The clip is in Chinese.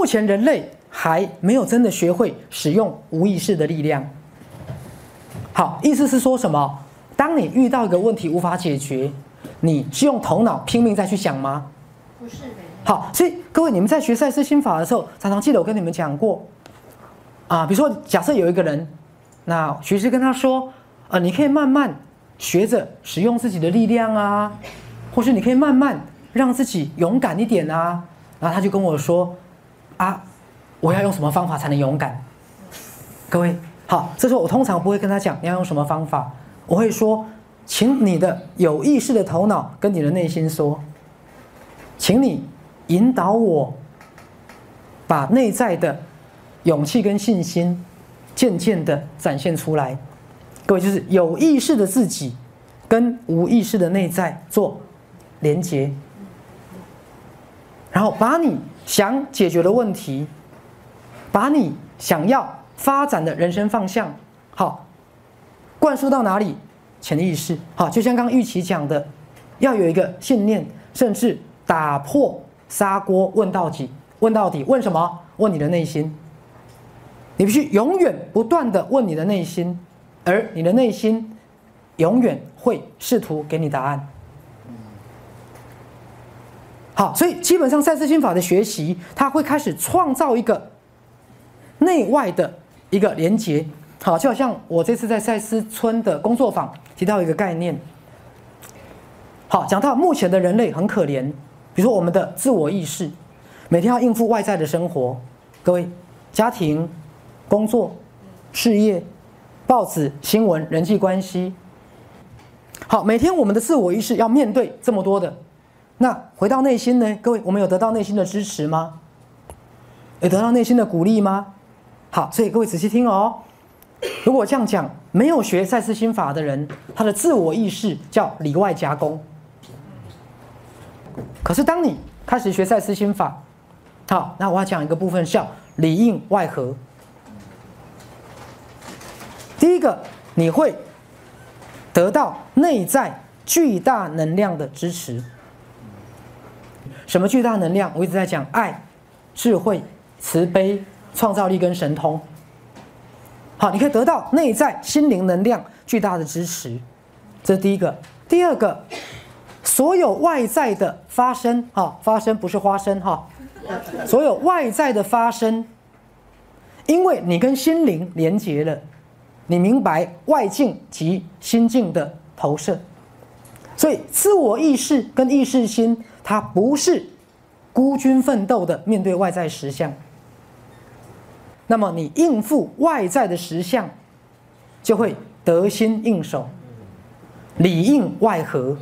目前人类还没有真的学会使用无意识的力量。好，意思是说什么？当你遇到一个问题无法解决，你是用头脑拼命再去想吗？不是的。好，所以各位，你们在学赛斯心法的时候，常常记得我跟你们讲过，啊，比如说假设有一个人，那学师跟他说，呃，你可以慢慢学着使用自己的力量啊，或是你可以慢慢让自己勇敢一点啊，然后他就跟我说，啊，我要用什么方法才能勇敢？各位，好，这时候我通常不会跟他讲你要用什么方法，我会说，请你的有意识的头脑跟你的内心说，请你。引导我，把内在的勇气跟信心渐渐的展现出来。各位，就是有意识的自己跟无意识的内在做连接，然后把你想解决的问题，把你想要发展的人生方向，好，灌输到哪里？潜意识。好，就像刚玉琪讲的，要有一个信念，甚至打破。砂锅问到底，问到底，问什么？问你的内心。你必须永远不断的问你的内心，而你的内心永远会试图给你答案。好，所以基本上赛斯心法的学习，它会开始创造一个内外的一个连接。好，就好像我这次在赛斯村的工作坊提到一个概念。好，讲到目前的人类很可怜。比如说，我们的自我意识，每天要应付外在的生活，各位，家庭、工作、事业、报纸、新闻、人际关系。好，每天我们的自我意识要面对这么多的，那回到内心呢？各位，我们有得到内心的支持吗？有得到内心的鼓励吗？好，所以各位仔细听哦。如果这样讲，没有学赛斯心法的人，他的自我意识叫里外夹攻。可是，当你开始学赛斯心法，好，那我要讲一个部分，叫里应外合。第一个，你会得到内在巨大能量的支持。什么巨大能量？我一直在讲爱、智慧、慈悲、创造力跟神通。好，你可以得到内在心灵能量巨大的支持，这是第一个。第二个。所有外在的发生，哈，发生不是花生，哈，所有外在的发生，因为你跟心灵连接了，你明白外境及心境的投射，所以自我意识跟意识心，他不是孤军奋斗的面对外在实相，那么你应付外在的实相，就会得心应手，里应外合。